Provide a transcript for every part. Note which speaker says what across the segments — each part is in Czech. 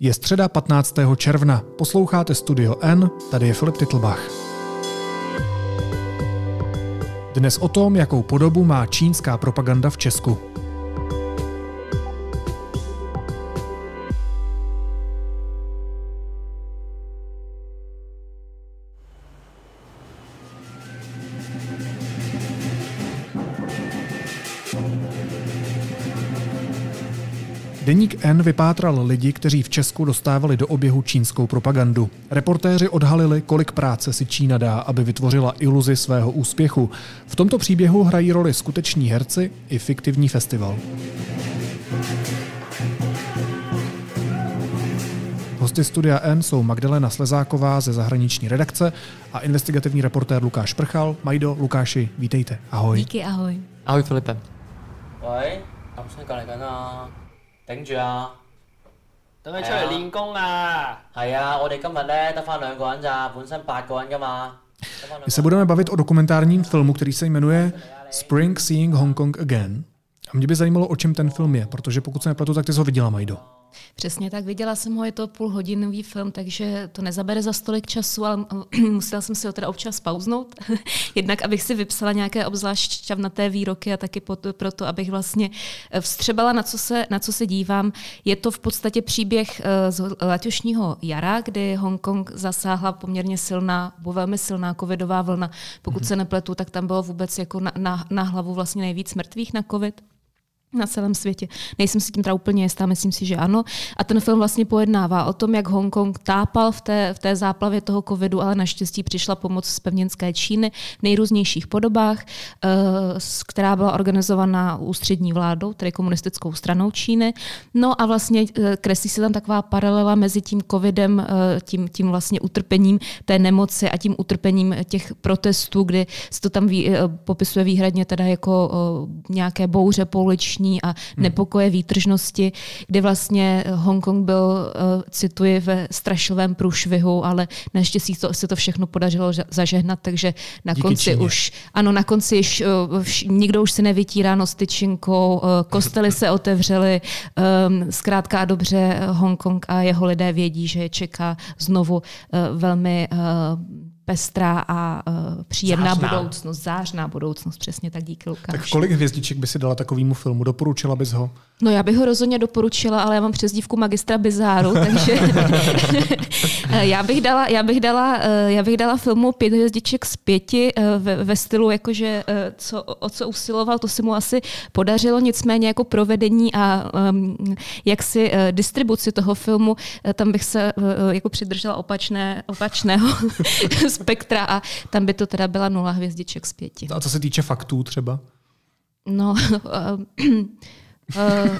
Speaker 1: Je středa 15. června. Posloucháte Studio N, tady je Filip Titlbach. Dnes o tom, jakou podobu má čínská propaganda v Česku. Deník N vypátral lidi, kteří v Česku dostávali do oběhu čínskou propagandu. Reportéři odhalili, kolik práce si Čína dá, aby vytvořila iluzi svého úspěchu. V tomto příběhu hrají roli skuteční herci i fiktivní festival. Hosty Studia N jsou Magdalena Slezáková ze zahraniční redakce a investigativní reportér Lukáš Prchal. Majdo, Lukáši, vítejte. Ahoj.
Speaker 2: Díky, ahoj.
Speaker 3: Ahoj Filipe.
Speaker 4: Ahoj. 顶住啊！
Speaker 3: 等佢出嚟练功啊！
Speaker 4: 系啊，我哋今日咧得翻两个人咋，本身八个人噶嘛。
Speaker 1: My se budeme bavit o dokumentárním filmu, který se jmenuje Spring Seeing Hong Kong Again. A mě by zajímalo, o čem ten film je, protože pokud se nepletu, tak ty jsi ho viděla, Majdo.
Speaker 2: Přesně tak, viděla jsem ho, je to půlhodinový film, takže to nezabere za stolik času, ale musela jsem si ho teda občas pauznout. Jednak, abych si vypsala nějaké obzvlášť šťavnaté výroky a taky proto, abych vlastně vstřebala, na co, se, na co se dívám. Je to v podstatě příběh z letošního jara, kdy Hongkong zasáhla poměrně silná, bo velmi silná covidová vlna. Pokud mm-hmm. se nepletu, tak tam bylo vůbec jako na, na, na hlavu vlastně nejvíc mrtvých na covid na celém světě. Nejsem si tím teda úplně jistá, myslím si, že ano. A ten film vlastně pojednává o tom, jak Hongkong tápal v té, v té záplavě toho covidu, ale naštěstí přišla pomoc z pevninské Číny v nejrůznějších podobách, eh, která byla organizovaná ústřední vládou, tedy komunistickou stranou Číny. No a vlastně eh, kreslí se tam taková paralela mezi tím covidem, eh, tím, tím vlastně utrpením té nemoci a tím utrpením těch protestů, kdy se to tam popisuje výhradně teda jako nějaké bouře pouliční vnitřní a nepokoje výtržnosti, kdy vlastně Hongkong byl, uh, cituji, ve strašlivém průšvihu, ale naštěstí to, se to všechno podařilo zažehnat, takže na
Speaker 1: Díky
Speaker 2: konci
Speaker 1: Číně.
Speaker 2: už, ano, na konci již, uh, nikdo už si nevytírá nos tyčinkou, uh, kostely se otevřely, um, zkrátka a dobře Hongkong a jeho lidé vědí, že je čeká znovu velmi pestrá a uh, příjemná
Speaker 3: Zářná.
Speaker 2: budoucnost, zářná budoucnost, přesně tak díky Lukáši.
Speaker 1: Tak kolik hvězdiček by si dala takovému filmu? Doporučila bys ho?
Speaker 2: No já bych ho rozhodně doporučila, ale já mám přezdívku magistra Bizáru, takže já, bych dala, já, bych dala, eh, já bych dala filmu pět hvězdiček z pěti eh, ve, ve stylu, jakože co, o co usiloval, to se mu asi podařilo, nicméně jako provedení a um, jak si uh, distribuci toho filmu, tam bych se uh, jako přidržela opačné, opačného spektra a tam by to teda byla nula hvězdiček z pěti.
Speaker 1: A co se týče faktů třeba?
Speaker 2: No, Uh,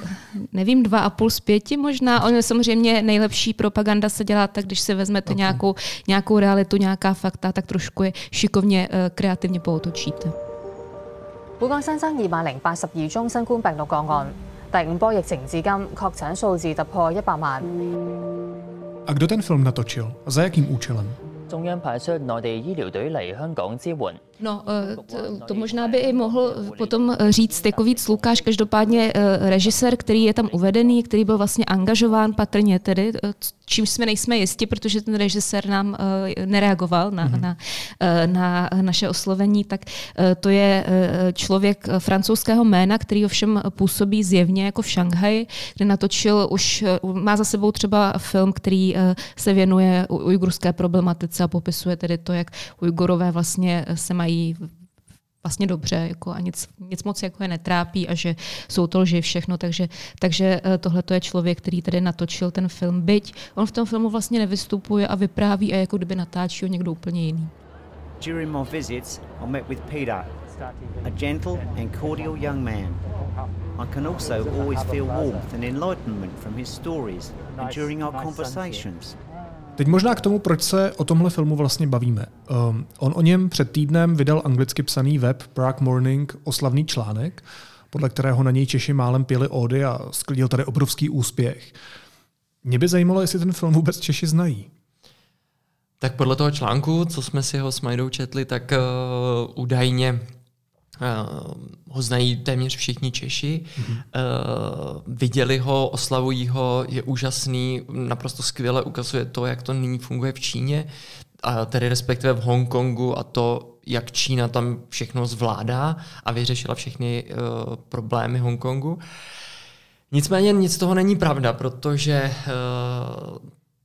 Speaker 2: nevím, dva a půl z pěti možná. On samozřejmě nejlepší propaganda se dělá tak, když si vezmete okay. nějakou, nějakou realitu, nějaká fakta, tak trošku je šikovně, uh, kreativně pootočíte.
Speaker 5: 本港新增二万零八十二宗新冠病毒个案，第五波疫情至今确诊数字突破一百万。
Speaker 1: A kdo ten film natočil? A za jakým účelem?
Speaker 3: 中央派出內地醫療隊嚟香港支援。
Speaker 2: No, eh, to, možná by i mohl potom eh, říct jako víc Lukáš, každopádně eh, režisér, který je tam uvedený, který byl vlastně angažován patrně tedy, čím jsme nejsme jisti, protože ten režisér nám nereagoval na, mm-hmm. na, na naše oslovení, tak to je člověk francouzského jména, který ovšem působí zjevně jako v Šanghaji, kde natočil už, má za sebou třeba film, který se věnuje ujgurské problematice a popisuje tedy to, jak Ujgurové vlastně se mají mají vlastně dobře jako a nic, nic moc jako je netrápí a že jsou to lži všechno, takže, takže tohle to je člověk, který tady natočil ten film, byť on v tom filmu vlastně nevystupuje a vypráví a jako kdyby natáčí o někdo úplně jiný.
Speaker 6: During my visits, I met with Peter, a gentle and cordial young man. I can also always feel warmth and enlightenment from his stories and during our conversations.
Speaker 1: Teď možná k tomu, proč se o tomhle filmu vlastně bavíme. Um, on o něm před týdnem vydal anglicky psaný web Prague Morning oslavný článek, podle kterého na něj Češi málem pěli ódy a sklidil tady obrovský úspěch. Mě by zajímalo, jestli ten film vůbec Češi znají.
Speaker 7: Tak podle toho článku, co jsme si ho s Majdou četli, tak uh, údajně ho znají téměř všichni Češi. Mm-hmm. Viděli ho, oslavují ho, je úžasný, naprosto skvěle ukazuje to, jak to nyní funguje v Číně, a tedy respektive v Hongkongu a to, jak Čína tam všechno zvládá a vyřešila všechny uh, problémy Hongkongu. Nicméně nic z toho není pravda, protože uh,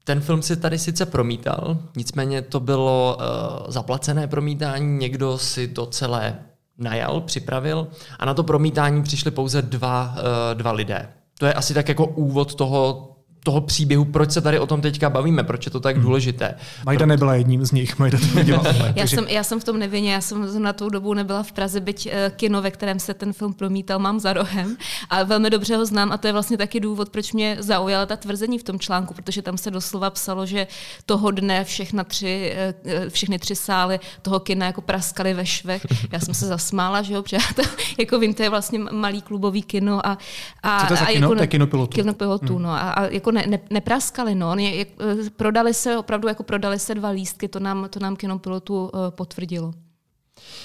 Speaker 7: ten film si tady sice promítal, nicméně to bylo uh, zaplacené promítání, někdo si to celé najal, připravil a na to promítání přišli pouze dva, uh, dva lidé. To je asi tak jako úvod toho, toho příběhu, proč se tady o tom teďka bavíme, proč je to tak hmm. důležité.
Speaker 1: Majda nebyla jedním z nich, Majda to
Speaker 2: online. já, jsem, já jsem v tom nevině, já jsem na tou dobu nebyla v Praze, byť uh, kino, ve kterém se ten film promítal, mám za rohem a velmi dobře ho znám a to je vlastně taky důvod, proč mě zaujala ta tvrzení v tom článku, protože tam se doslova psalo, že toho dne všechna tři, uh, všechny tři sály toho kina jako praskaly ve švech. Já jsem se zasmála, že jo, protože to, jako vím, to je vlastně malý klubový kino a,
Speaker 1: a, Co to je za a kino? Jako, to je kino pilotu.
Speaker 2: Kino pilotu, hmm. no a, a jako ne, ne, nepraskali. No. Oni, jak, eh, prodali se, opravdu jako prodali se dva lístky, to nám, to nám kinopilotu uh, potvrdilo.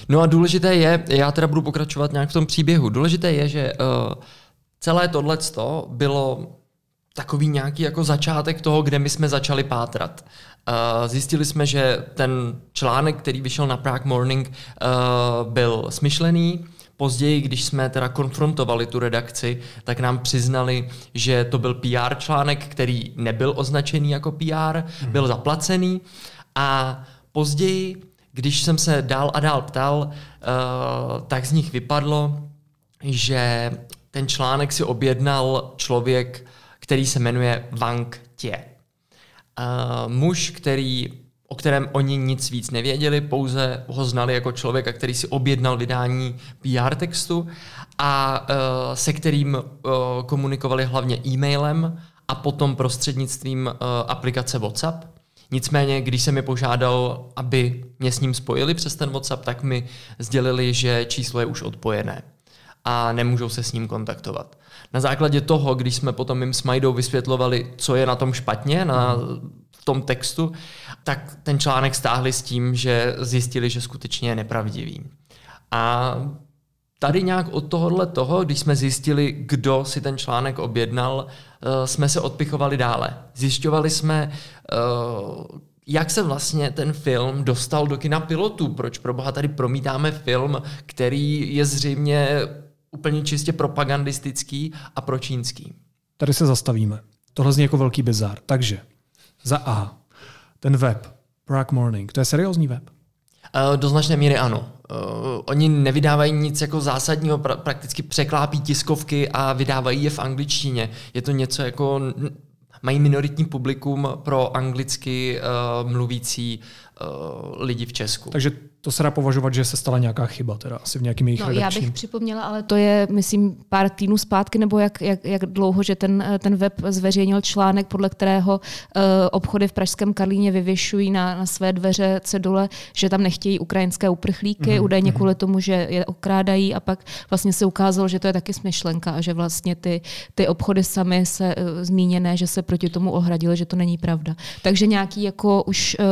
Speaker 7: No a důležité je, já teda budu pokračovat nějak v tom příběhu, důležité je, že uh, celé tohle bylo takový nějaký jako začátek toho, kde my jsme začali pátrat. Uh, zjistili jsme, že ten článek, který vyšel na Prague Morning, uh, byl smyšlený, Později, když jsme teda konfrontovali tu redakci, tak nám přiznali, že to byl PR článek, který nebyl označený jako PR, mm. byl zaplacený a později, když jsem se dál a dál ptal, uh, tak z nich vypadlo, že ten článek si objednal člověk, který se jmenuje Wang Tě. Uh, muž, který o kterém oni nic víc nevěděli, pouze ho znali jako člověka, který si objednal vydání PR textu a uh, se kterým uh, komunikovali hlavně e-mailem a potom prostřednictvím uh, aplikace WhatsApp. Nicméně, když jsem je požádal, aby mě s ním spojili přes ten WhatsApp, tak mi sdělili, že číslo je už odpojené a nemůžou se s ním kontaktovat. Na základě toho, když jsme potom jim s Majdou vysvětlovali, co je na tom špatně, na tom textu, tak ten článek stáhli s tím, že zjistili, že skutečně je nepravdivý. A tady nějak od tohohle toho, když jsme zjistili, kdo si ten článek objednal, eh, jsme se odpichovali dále. Zjišťovali jsme, eh, jak se vlastně ten film dostal do kina pilotů. Proč pro boha tady promítáme film, který je zřejmě úplně čistě propagandistický a pročínský.
Speaker 1: Tady se zastavíme. Tohle zní jako velký bizar. Takže za A. Ten web, Prague Morning, to je seriózní web?
Speaker 7: Uh, do značné míry ano. Uh, oni nevydávají nic jako zásadního, pra- prakticky překlápí tiskovky a vydávají je v angličtině. Je to něco jako mají minoritní publikum pro anglicky uh, mluvící lidi v Česku.
Speaker 1: Takže to se dá považovat, že se stala nějaká chyba, teda asi v nějakým jejich no,
Speaker 2: Já bych připomněla, ale to je, myslím, pár týdnů zpátky, nebo jak, jak, jak dlouho, že ten, ten web zveřejnil článek, podle kterého uh, obchody v Pražském Karlíně vyvěšují na, na své dveře cedule, že tam nechtějí ukrajinské uprchlíky, mm-hmm. údajně kvůli tomu, že je okrádají a pak vlastně se ukázalo, že to je taky smyšlenka a že vlastně ty, ty obchody samy se uh, zmíněné, že se proti tomu ohradili, že to není pravda. Takže nějaký jako už uh,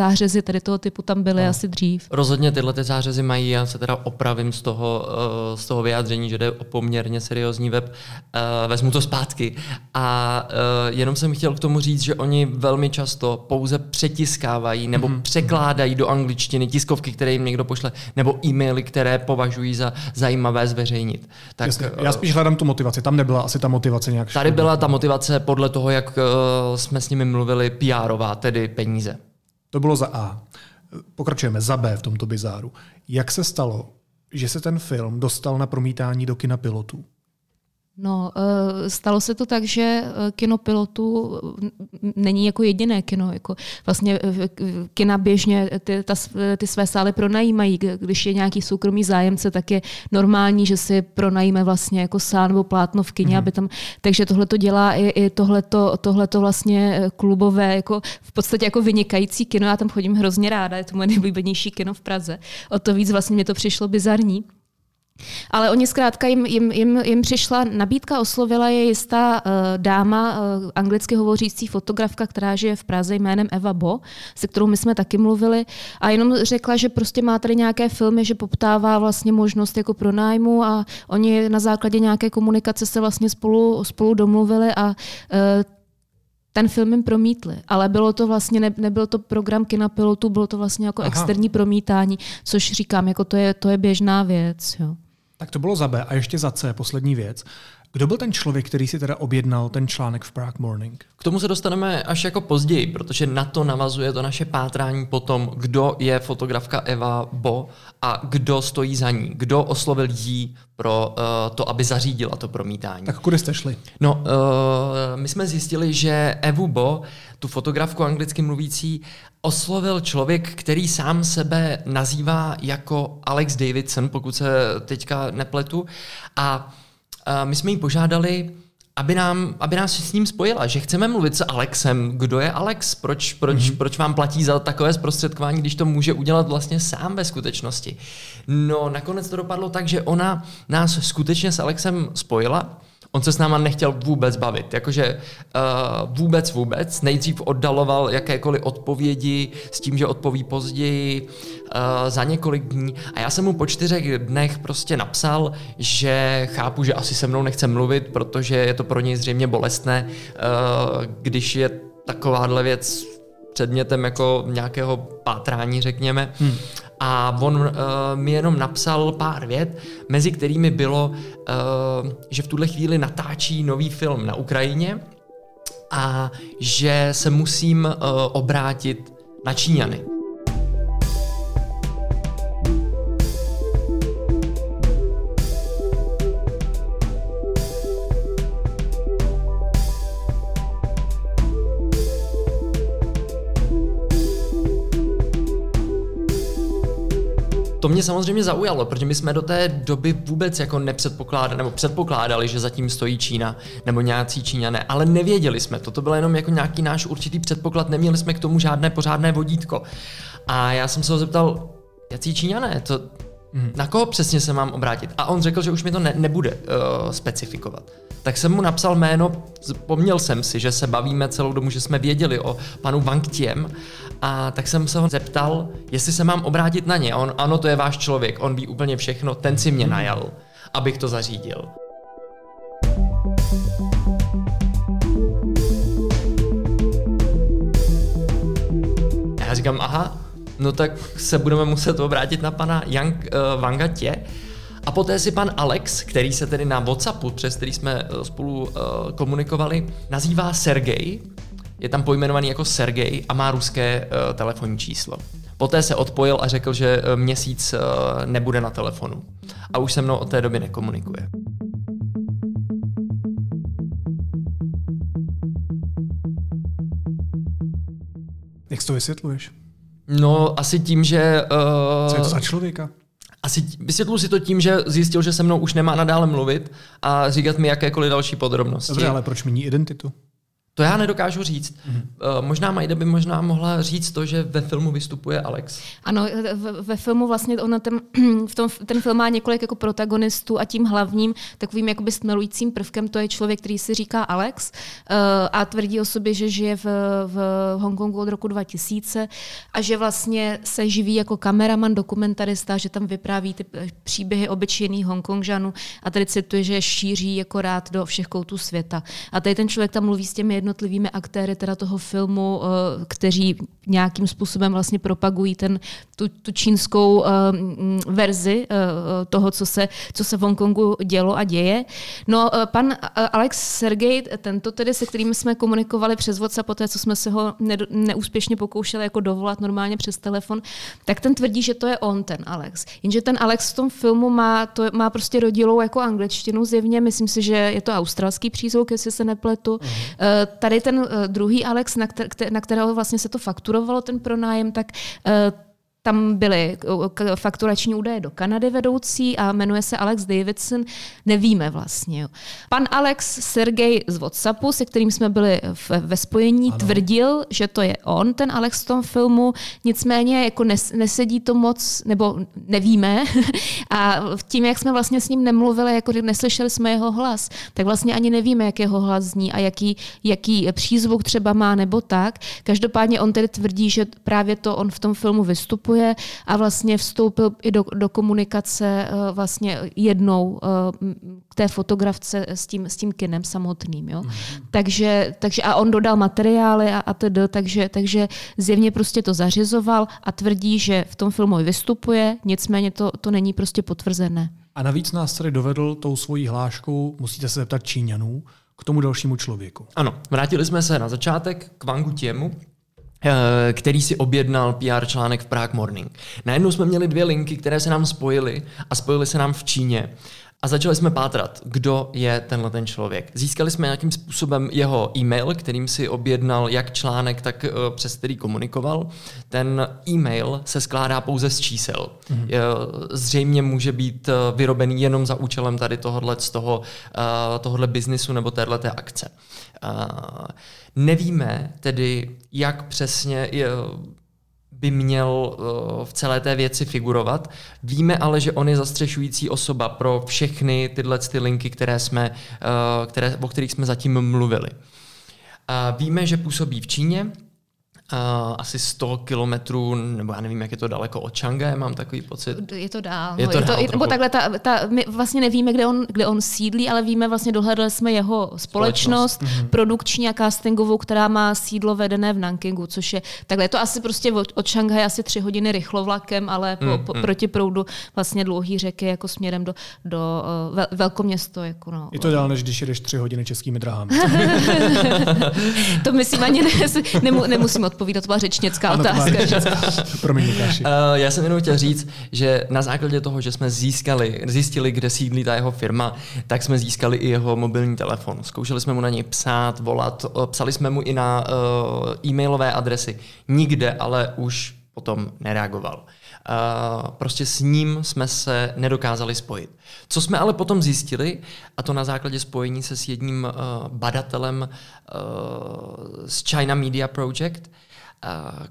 Speaker 2: zářezy tady toho typu tam byly no. asi dřív.
Speaker 7: Rozhodně tyhle ty zářezy mají, já se teda opravím z toho, uh, z toho vyjádření, že jde o poměrně seriózní web. Uh, vezmu to zpátky. A uh, jenom jsem chtěl k tomu říct, že oni velmi často pouze přetiskávají nebo mm-hmm. překládají do angličtiny tiskovky, které jim někdo pošle, nebo e-maily, které považují za zajímavé zveřejnit.
Speaker 1: Tak, Jasně. Já spíš hledám tu motivaci. Tam nebyla asi ta motivace nějak.
Speaker 7: Tady byla ta motivace podle toho, jak jsme s nimi mluvili, PR-ová, tedy peníze.
Speaker 1: To bylo za A. Pokračujeme za B v tomto bizáru. Jak se stalo, že se ten film dostal na promítání do kina pilotů?
Speaker 2: No, eh, stalo se to tak, že eh, kino pilotu není jako jediné kino. Jako vlastně eh, kina běžně ty, ta, ty své sály pronajímají. Když je nějaký soukromý zájemce, tak je normální, že si pronajíme vlastně jako sál nebo plátno v kině, mm. aby tam, takže tohle to dělá i, i tohleto, tohleto vlastně klubové, jako v podstatě jako vynikající kino. Já tam chodím hrozně ráda, je to moje nejblíbenější kino v Praze. O to víc vlastně mě to přišlo bizarní Ale oni zkrátka jim, jim, jim, jim přišla nabídka, oslovila je jistá uh, dáma, uh, anglicky hovořící fotografka, která žije v Praze jménem Eva Bo, se kterou my jsme taky mluvili a jenom řekla, že prostě má tady nějaké filmy, že poptává vlastně možnost jako pronájmu a oni na základě nějaké komunikace se vlastně spolu, spolu domluvili a uh, ten film jim promítli, ale bylo to vlastně, ne, nebyl to program kina pilotů, bylo to vlastně jako Aha. externí promítání, což říkám, jako to je, to je běžná věc. Jo.
Speaker 1: Tak to bylo za B. A ještě za C, poslední věc. Kdo byl ten člověk, který si teda objednal ten článek v Prague Morning?
Speaker 7: K tomu se dostaneme až jako později, protože na to navazuje to naše pátrání potom, kdo je fotografka Eva Bo a kdo stojí za ní, kdo oslovil jí pro uh, to, aby zařídila to promítání.
Speaker 1: Tak kudy jste šli?
Speaker 7: No, uh, my jsme zjistili, že Evu Bo, tu fotografku anglicky mluvící, oslovil člověk, který sám sebe nazývá jako Alex Davidson, pokud se teďka nepletu. A my jsme jí požádali, aby, nám, aby nás s ním spojila, že chceme mluvit s Alexem. Kdo je Alex? Proč, proč, mm-hmm. proč vám platí za takové zprostředkování, když to může udělat vlastně sám ve skutečnosti? No, nakonec to dopadlo tak, že ona nás skutečně s Alexem spojila On se s náma nechtěl vůbec bavit, jakože uh, vůbec vůbec. Nejdřív oddaloval jakékoliv odpovědi s tím, že odpoví později uh, za několik dní. A já jsem mu po čtyřech dnech prostě napsal, že chápu, že asi se mnou nechce mluvit, protože je to pro něj zřejmě bolestné, uh, když je takováhle věc předmětem jako nějakého pátrání, řekněme. Hmm. A on uh, mi jenom napsal pár vět, mezi kterými bylo, uh, že v tuhle chvíli natáčí nový film na Ukrajině a že se musím uh, obrátit na Číňany. Mě samozřejmě zaujalo, protože my jsme do té doby vůbec jako nepředpokládali, nebo předpokládali, že zatím stojí Čína nebo nějací Číňané, ale nevěděli jsme to. To byl jenom jako nějaký náš určitý předpoklad, neměli jsme k tomu žádné pořádné vodítko. A já jsem se ho zeptal, jaký Číňané, to, hmm. na koho přesně se mám obrátit? A on řekl, že už mi to ne, nebude uh, specifikovat. Tak jsem mu napsal jméno, vzpomněl jsem si, že se bavíme celou dobu, že jsme věděli o panu Wang Tiem a tak jsem se ho zeptal, jestli se mám obrátit na ně. A on, ano, to je váš člověk, on ví úplně všechno, ten si mě najal, abych to zařídil. Já říkám, aha, no tak se budeme muset obrátit na pana Yang uh, Wangatě. A poté si pan Alex, který se tedy na WhatsAppu, přes který jsme uh, spolu uh, komunikovali, nazývá Sergej, je tam pojmenovaný jako Sergej a má ruské uh, telefonní číslo. Poté se odpojil a řekl, že měsíc uh, nebude na telefonu. A už se mnou od té doby nekomunikuje.
Speaker 1: Jak to vysvětluješ?
Speaker 7: No, asi tím, že...
Speaker 1: Uh, Co je to za člověka?
Speaker 7: Asi vysvětlu si to tím, že zjistil, že se mnou už nemá nadále mluvit a říkat mi jakékoliv další podrobnosti.
Speaker 1: Dobře, ale proč mění identitu?
Speaker 7: To já nedokážu říct. Mm-hmm. Možná Majda by možná mohla říct to, že ve filmu vystupuje Alex.
Speaker 2: Ano, ve, ve filmu vlastně ona ten, v tom, ten film má několik jako protagonistů a tím hlavním takovým jakoby stmelujícím prvkem to je člověk, který si říká Alex uh, a tvrdí o sobě, že žije v, v Hongkongu od roku 2000 a že vlastně se živí jako kameraman, dokumentarista, že tam vypráví ty příběhy obyčejných Hongkongžanů a tady cituje, že je šíří jako rád do všech koutů světa. A tady ten člověk tam mluví s těmi jednotlivými aktéry teda toho filmu, eh, kteří nějakým způsobem vlastně propagují ten, tu, tu čínskou uh, verzi uh, toho, co se, co se v Hongkongu dělo a děje. No, pan Alex Sergej, tento tedy, se kterým jsme komunikovali přes WhatsApp po té, co jsme se ho ne, neúspěšně pokoušeli jako dovolat normálně přes telefon, tak ten tvrdí, že to je on, ten Alex. Jenže ten Alex v tom filmu má, to má prostě rodilou jako angličtinu zjevně, myslím si, že je to australský přízvuk, jestli se nepletu. Uh-huh. Tady ten uh, druhý Alex, na, kter- na kterého vlastně se to fakturovalo, ten pronájem, tak uh, tam byly fakturační údaje do Kanady vedoucí a jmenuje se Alex Davidson, nevíme vlastně. Pan Alex Sergej z WhatsAppu, se kterým jsme byli v, ve spojení, ano. tvrdil, že to je on, ten Alex v tom filmu, nicméně jako nes, nesedí to moc, nebo nevíme. a tím, jak jsme vlastně s ním nemluvili, jako neslyšeli jsme jeho hlas, tak vlastně ani nevíme, jak jeho hlas zní a jaký, jaký přízvuk třeba má nebo tak. Každopádně on tedy tvrdí, že právě to on v tom filmu vystupuje vystupuje a vlastně vstoupil i do, do komunikace eh, vlastně jednou eh, k té fotografce s tím, s tím kinem samotným. Jo? Mm-hmm. Takže, takže a on dodal materiály a, a tedy, takže, takže zjevně prostě to zařizoval a tvrdí, že v tom filmu vystupuje, nicméně to, to není prostě potvrzené.
Speaker 1: A navíc nás tady dovedl tou svojí hláškou, musíte se zeptat Číňanů, k tomu dalšímu člověku.
Speaker 7: Ano, vrátili jsme se na začátek k Wangu Tiemu, Eh, který si objednal PR článek v Prague Morning. Najednou jsme měli dvě linky, které se nám spojily a spojily se nám v Číně. A začali jsme pátrat, kdo je tenhle ten člověk. Získali jsme nějakým způsobem jeho e-mail, kterým si objednal jak článek, tak uh, přes který komunikoval. Ten e-mail se skládá pouze z čísel. Mm-hmm. Zřejmě může být vyrobený jenom za účelem tady tohohle z toho, uh, tohohle biznisu nebo téhleté akce. Nevíme tedy, jak přesně je, by měl uh, v celé té věci figurovat. Víme ale, že on je zastřešující osoba pro všechny tyhle ty linky, které jsme, uh, které, o kterých jsme zatím mluvili. Víme, že působí v Číně, asi 100 kilometrů, nebo já nevím, jak je to daleko od Šangaje, mám takový pocit.
Speaker 2: Je to dál. Je to, je to dál, nebo takhle, ta, ta, my vlastně nevíme, kde on, kde on sídlí, ale víme, vlastně dohledali jsme jeho společnost, společnost. Mhm. produkční a castingovou, která má sídlo vedené v Nankingu, což je takhle. Je to asi prostě od, od Šanghaje asi tři hodiny rychlovlakem, ale po, mm, po, mm. proti proudu vlastně dlouhý řeky jako směrem do, do uh, vel, velkoměsto. Jako no.
Speaker 1: Je to dál, než když jedeš tři hodiny českými drahami.
Speaker 2: to myslím ani ne, nemu, nemusím odpovědět odpovídat, to byla řečnická ano, otázka.
Speaker 1: Promiň, uh,
Speaker 7: Já jsem jenom chtěl říct, že na základě toho, že jsme získali, zjistili, kde sídlí ta jeho firma, tak jsme získali i jeho mobilní telefon. Zkoušeli jsme mu na něj psát, volat, psali jsme mu i na uh, e-mailové adresy. Nikde ale už potom nereagoval. Uh, prostě s ním jsme se nedokázali spojit. Co jsme ale potom zjistili, a to na základě spojení se s jedním uh, badatelem uh, z China Media Project, Eh,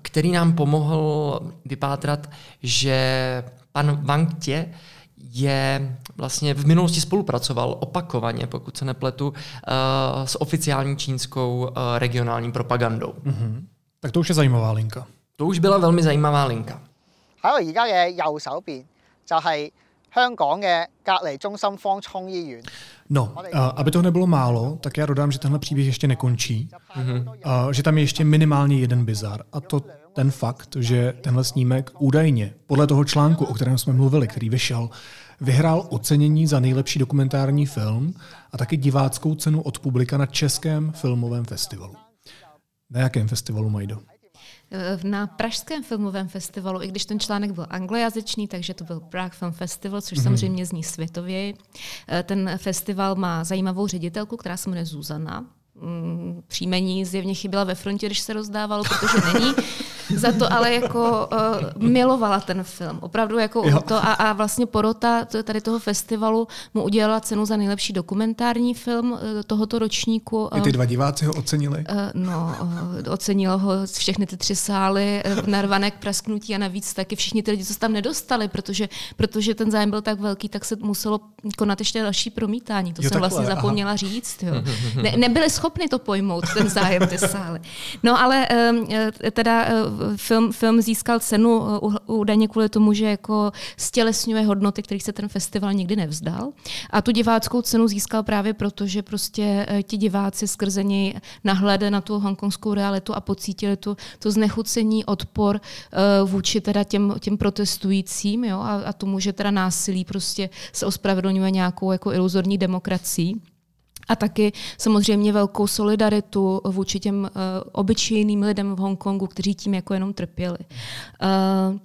Speaker 7: který nám pomohl vypátrat, že pan Wang Tě je vlastně v minulosti spolupracoval opakovaně, pokud se nepletu, eh, s oficiální čínskou eh, regionální propagandou. Mm-hmm.
Speaker 1: Tak to už je zajímavá linka.
Speaker 7: To už byla velmi zajímavá linka.
Speaker 8: 喺我而家嘅右手边就系香港嘅隔离中心方舱医院。
Speaker 1: No, aby to nebylo málo, tak já dodám, že tenhle příběh ještě nekončí. Mm-hmm. A, že tam je ještě minimálně jeden bizar. A to ten fakt, že tenhle snímek údajně, podle toho článku, o kterém jsme mluvili, který vyšel, vyhrál ocenění za nejlepší dokumentární film a taky diváckou cenu od publika na Českém filmovém festivalu. Na jakém festivalu, Majdo?
Speaker 2: Eh, na Pražském filmovém festivalu, i když ten článek byl anglojazyčný, takže to byl Prague Film Festival, což mm-hmm. samozřejmě zní světově. Eh, ten festival má zajímavou ředitelku, která se jmenuje Zuzana. Mm, příjmení zjevně chyběla ve frontě, když se rozdávalo, protože není. Za to ale jako uh, milovala ten film. Opravdu jako to a, a vlastně porota tady toho festivalu mu udělala cenu za nejlepší dokumentární film uh, tohoto ročníku.
Speaker 1: I ty dva diváci ho ocenili?
Speaker 2: Uh, no, uh, ocenilo ho všechny ty tři sály, uh, narvané k prasknutí a navíc taky všichni ty lidi, co se tam nedostali, protože, protože ten zájem byl tak velký, tak se muselo konat ještě další promítání. To jo, jsem takhle, vlastně zapomněla aha. říct. Jo. Ne, nebyli schopni schopny to pojmout, ten zájem ty sály. No ale eh, teda eh, film, film získal cenu eh, údajně kvůli tomu, že jako stělesňuje hodnoty, kterých se ten festival nikdy nevzdal. A tu diváckou cenu získal právě proto, že prostě ti diváci skrze něj nahlédli na tu hongkongskou realitu a pocítili tu, to znechucení, odpor vůči teda těm, těm protestujícím jo, a, a tomu, že teda násilí prostě se ospravedlňuje nějakou jako iluzorní demokracií a taky samozřejmě velkou solidaritu vůči těm uh, obyčejným lidem v Hongkongu, kteří tím jako jenom trpěli. Uh,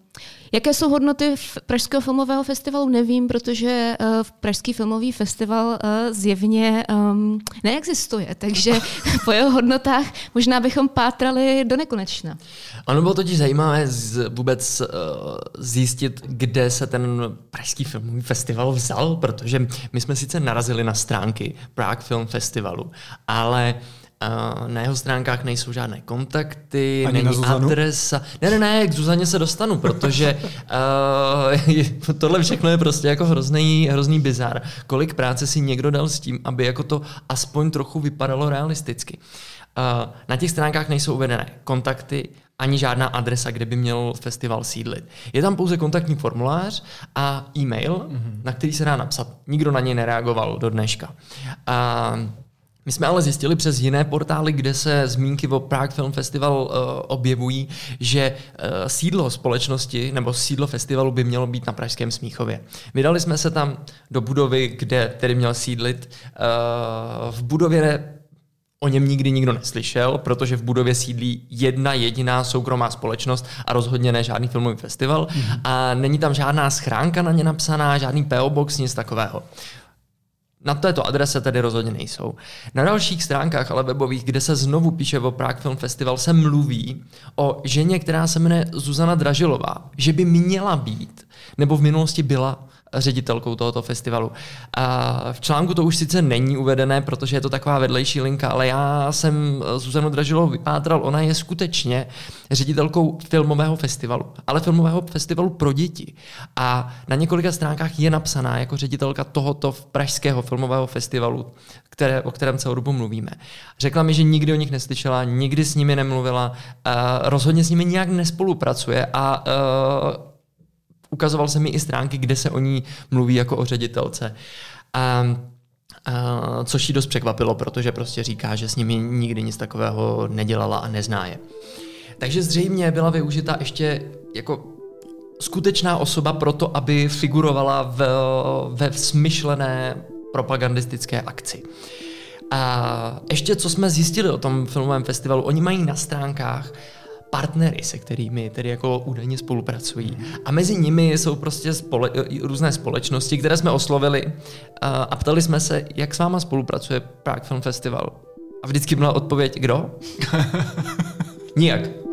Speaker 2: Jaké jsou hodnoty v Pražského filmového festivalu, nevím, protože uh, Pražský filmový festival uh, zjevně um, neexistuje, takže po jeho hodnotách možná bychom pátrali do nekonečna.
Speaker 7: Ono bylo totiž zajímavé z, vůbec uh, zjistit, kde se ten Pražský filmový festival vzal, protože my jsme sice narazili na stránky Prague Film Festivalu, ale uh, na jeho stránkách nejsou žádné kontakty,
Speaker 1: Ani
Speaker 7: není adresa. Ne, ne, ne, k Zuzaně se dostanu, protože uh, tohle všechno je prostě jako hrozný, hrozný bizar. Kolik práce si někdo dal s tím, aby jako to aspoň trochu vypadalo realisticky. Uh, na těch stránkách nejsou uvedené kontakty, ani žádná adresa, kde by měl festival sídlit. Je tam pouze kontaktní formulář a e-mail, mm-hmm. na který se dá napsat. Nikdo na něj nereagoval do dneška. Uh, my jsme ale zjistili přes jiné portály, kde se zmínky o Prague Film Festival uh, objevují, že uh, sídlo společnosti nebo sídlo festivalu by mělo být na Pražském Smíchově. Vydali jsme se tam do budovy, kde tedy měl sídlit. Uh, v budově O něm nikdy nikdo neslyšel, protože v budově sídlí jedna jediná soukromá společnost a rozhodně ne žádný filmový festival. Mm. A není tam žádná schránka na ně napsaná, žádný PO box, nic takového. Na této adrese tedy rozhodně nejsou. Na dalších stránkách ale webových, kde se znovu píše o Prague Film Festival, se mluví o ženě, která se jmenuje Zuzana Dražilová, že by měla být, nebo v minulosti byla ředitelkou tohoto festivalu. A v článku to už sice není uvedené, protože je to taková vedlejší linka, ale já jsem Zuzanu Dražilovou vypátral, ona je skutečně ředitelkou filmového festivalu, ale filmového festivalu pro děti. A na několika stránkách je napsaná jako ředitelka tohoto pražského filmového festivalu, které, o kterém celou dobu mluvíme. Řekla mi, že nikdy o nich neslyšela, nikdy s nimi nemluvila, uh, rozhodně s nimi nijak nespolupracuje a uh, ukazoval se mi i stránky, kde se o ní mluví jako o ředitelce. A Uh, což ji dost překvapilo, protože prostě říká, že s nimi nikdy nic takového nedělala a nezná je. Takže zřejmě byla využita ještě jako skutečná osoba pro to, aby figurovala v, ve smyšlené propagandistické akci. A ještě co jsme zjistili o tom filmovém festivalu, oni mají na stránkách partnery, se kterými tedy jako údajně spolupracují. A mezi nimi jsou prostě spole, různé společnosti, které jsme oslovili a, ptali jsme se, jak s váma spolupracuje Prague Film Festival. A vždycky byla odpověď, kdo? Nijak.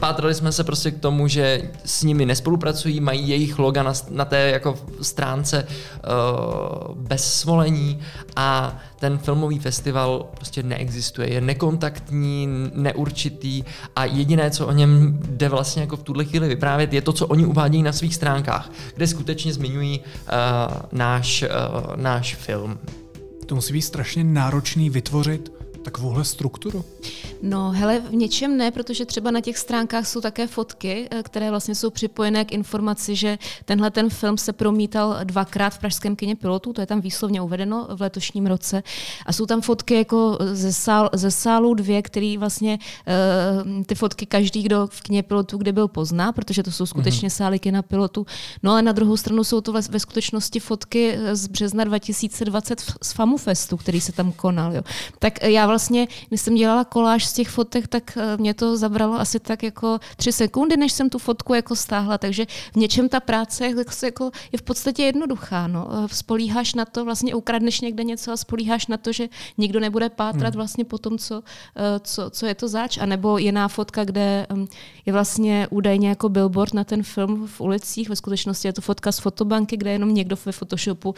Speaker 7: Dopátrali jsme se prostě k tomu, že s nimi nespolupracují, mají jejich loga na, na té jako stránce uh, bez svolení a ten filmový festival prostě neexistuje, je nekontaktní, neurčitý a jediné, co o něm jde vlastně jako v tuhle chvíli vyprávět, je to, co oni uvádějí na svých stránkách, kde skutečně zmiňují uh, náš, uh, náš film.
Speaker 1: To musí být strašně náročný vytvořit takovouhle strukturu?
Speaker 2: No, hele, v něčem ne, protože třeba na těch stránkách jsou také fotky, eh, které vlastně jsou připojené k informaci, že tenhle ten film se promítal dvakrát v pražském kině pilotu, to je tam výslovně uvedeno v letošním roce. A jsou tam fotky jako ze, sál, ze sálu dvě, který vlastně uh, ty fotky každý, kdo v kině pilotu, kde byl, pozná, protože to jsou skutečně mm-hmm. sály kina pilotu. No ale na druhou stranu jsou to ve, skutečnosti fotky z března 2020 z FamuFestu, který se tam konal. Jo. Tak já vlastně, když jsem dělala koláž z těch fotek, tak eh, mě to zabralo asi tak jako tři sekundy, než jsem tu fotku jako stáhla, takže v něčem ta práce jako je v podstatě jednoduchá. No. Eh, spolíháš na to, vlastně ukradneš někde něco a spolíháš na to, že nikdo nebude pátrat hmm. vlastně po tom, co, eh, co, co je to zač. A nebo jiná fotka, kde hm, je vlastně údajně jako billboard na ten film v ulicích, ve skutečnosti je to fotka z fotobanky, kde jenom někdo ve Photoshopu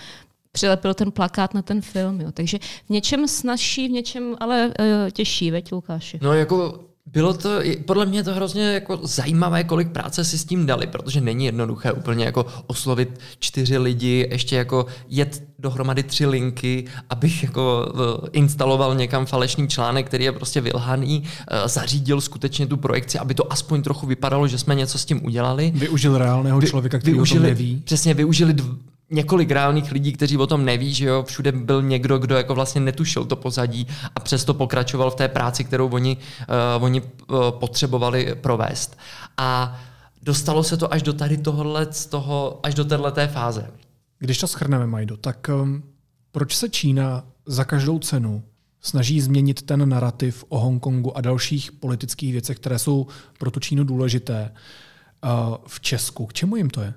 Speaker 2: přilepil ten plakát na ten film. Jo. Takže v něčem snažší, v něčem ale uh, těžší, veď Lukáši?
Speaker 7: No jako bylo to, podle mě to hrozně jako zajímavé, kolik práce si s tím dali, protože není jednoduché úplně jako oslovit čtyři lidi, ještě jako jet dohromady tři linky, abych jako instaloval někam falešný článek, který je prostě vylhaný, eh, zařídil skutečně tu projekci, aby to aspoň trochu vypadalo, že jsme něco s tím udělali.
Speaker 1: Využil reálného člověka, který využili, o tom neví.
Speaker 7: Přesně, využili dv- několik reálných lidí, kteří o tom neví, že jo, všude byl někdo, kdo jako vlastně netušil to pozadí a přesto pokračoval v té práci, kterou oni, uh, oni uh, potřebovali provést. A dostalo se to až do tady tohohle, z toho, až do této fáze.
Speaker 1: Když to schrneme, Majdo, tak um, proč se Čína za každou cenu snaží změnit ten narrativ o Hongkongu a dalších politických věcech, které jsou pro tu Čínu důležité uh, v Česku? K čemu jim to je?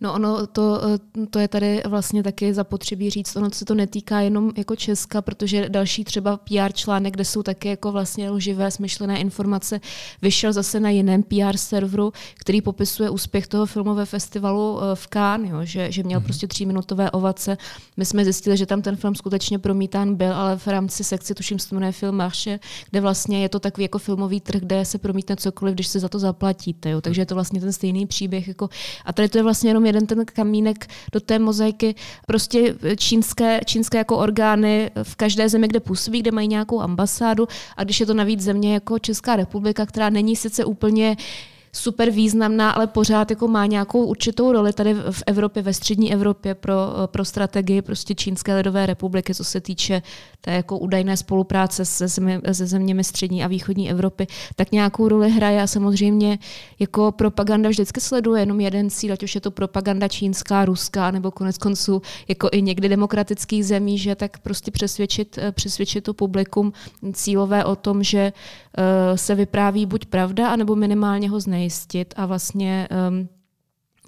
Speaker 2: No ono to, eh, to je tady vlastně taky zapotřebí říct, ono se to netýká jenom jako Česka, protože další třeba PR článek, kde jsou také jako vlastně lživé, smyšlené informace, vyšel zase na jiném PR serveru, který popisuje úspěch toho filmového festivalu eh, v Cannes, jo, že, že měl mm-hmm. prostě tříminutové ovace. My jsme zjistili, že tam ten film skutečně promítán byl, ale v rámci sekce, tuším, se jmenuje Film Marche, kde vlastně je to takový jako filmový trh, kde se promítne cokoliv, když se za to zaplatíte. Jo. Takže je to vlastně ten stejný příběh. Jako, a tady to je vlastně jenom jeden ten kamínek do té mozaiky. Prostě čínské, čínské jako orgány v každé zemi, kde působí, kde mají nějakou ambasádu a když je to navíc země jako Česká republika, která není sice úplně super významná, ale pořád jako má nějakou určitou roli tady v Evropě, ve střední Evropě pro, pro strategii prostě Čínské lidové republiky, co se týče té jako údajné spolupráce se, zemi, se zeměmi střední a východní Evropy, tak nějakou roli hraje a samozřejmě jako propaganda vždycky sleduje jenom jeden cíl, ať už je to propaganda čínská, ruská, nebo konec konců jako i někdy demokratických zemí, že tak prostě přesvědčit, přesvědčit to publikum cílové o tom, že uh, se vypráví buď pravda, anebo minimálně ho znej zajistit a vlastně um,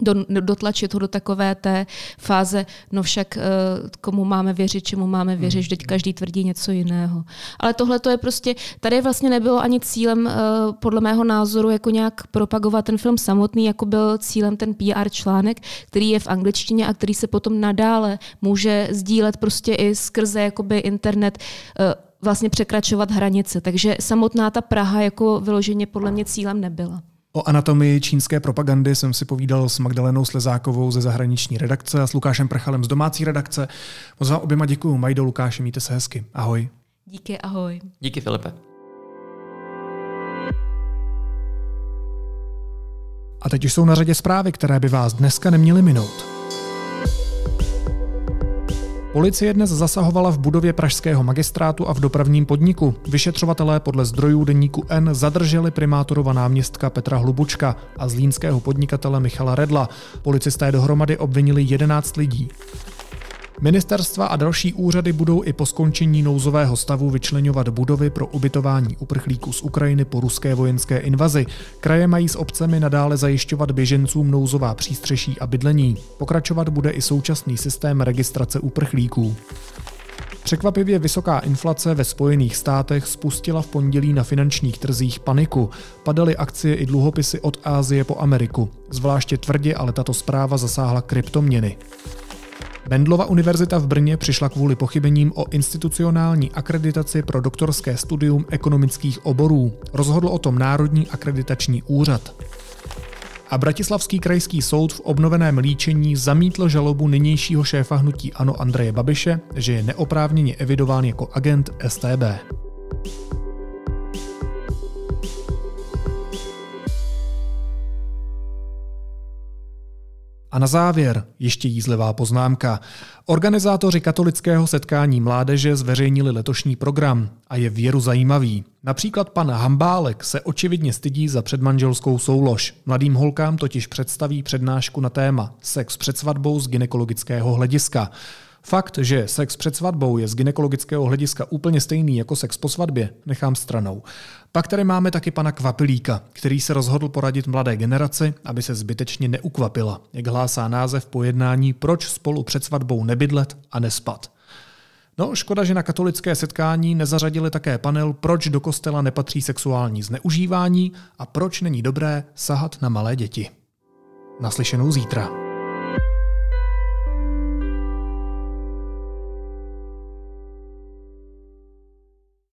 Speaker 2: do, dotlačit ho do takové té fáze, no však uh, komu máme věřit, čemu máme věřit, vždyť každý tvrdí něco jiného. Ale tohle to je prostě, tady vlastně nebylo ani cílem, uh, podle mého názoru, jako nějak propagovat ten film samotný, jako byl cílem ten PR článek, který je v angličtině a který se potom nadále může sdílet prostě i skrze jakoby internet uh, vlastně překračovat hranice. Takže samotná ta Praha jako vyloženě podle mě cílem nebyla.
Speaker 1: O anatomii čínské propagandy jsem si povídal s Magdalenou Slezákovou ze zahraniční redakce a s Lukášem Prchalem z domácí redakce. Moc vám oběma děkuju. Majdo, Lukáši, mějte se hezky. Ahoj.
Speaker 2: Díky, ahoj.
Speaker 7: Díky, Filipe.
Speaker 1: A teď už jsou na řadě zprávy, které by vás dneska neměly minout. Policie dnes zasahovala v budově pražského magistrátu a v dopravním podniku. Vyšetřovatelé podle zdrojů deníku N zadrželi primátorova náměstka Petra Hlubučka a zlínského podnikatele Michala Redla. Policisté dohromady obvinili 11 lidí. Ministerstva a další úřady budou i po skončení nouzového stavu vyčlenovat budovy pro ubytování uprchlíků z Ukrajiny po ruské vojenské invazi. Kraje mají s obcemi nadále zajišťovat běžencům nouzová přístřeší a bydlení. Pokračovat bude i současný systém registrace uprchlíků. Překvapivě vysoká inflace ve Spojených státech spustila v pondělí na finančních trzích paniku. Padaly akcie i dluhopisy od Ázie po Ameriku. Zvláště tvrdě ale tato zpráva zasáhla kryptoměny. Bendlova univerzita v Brně přišla kvůli pochybením o institucionální akreditaci pro doktorské studium ekonomických oborů. Rozhodl o tom Národní akreditační úřad. A Bratislavský krajský soud v obnoveném líčení zamítl žalobu nynějšího šéfa hnutí Ano Andreje Babiše, že je neoprávněně evidován jako agent STB. A na závěr ještě jízlivá poznámka. Organizátoři katolického setkání mládeže zveřejnili letošní program a je věru zajímavý. Například pan Hambálek se očividně stydí za předmanželskou soulož. Mladým holkám totiž představí přednášku na téma sex před svatbou z ginekologického hlediska. Fakt, že sex před svatbou je z ginekologického hlediska úplně stejný jako sex po svatbě, nechám stranou. Pak tady máme taky pana Kvapilíka, který se rozhodl poradit mladé generaci, aby se zbytečně neukvapila, jak hlásá název pojednání Proč spolu před svatbou nebydlet a nespat. No, škoda, že na katolické setkání nezařadili také panel Proč do kostela nepatří sexuální zneužívání a proč není dobré sahat na malé děti. Naslyšenou zítra.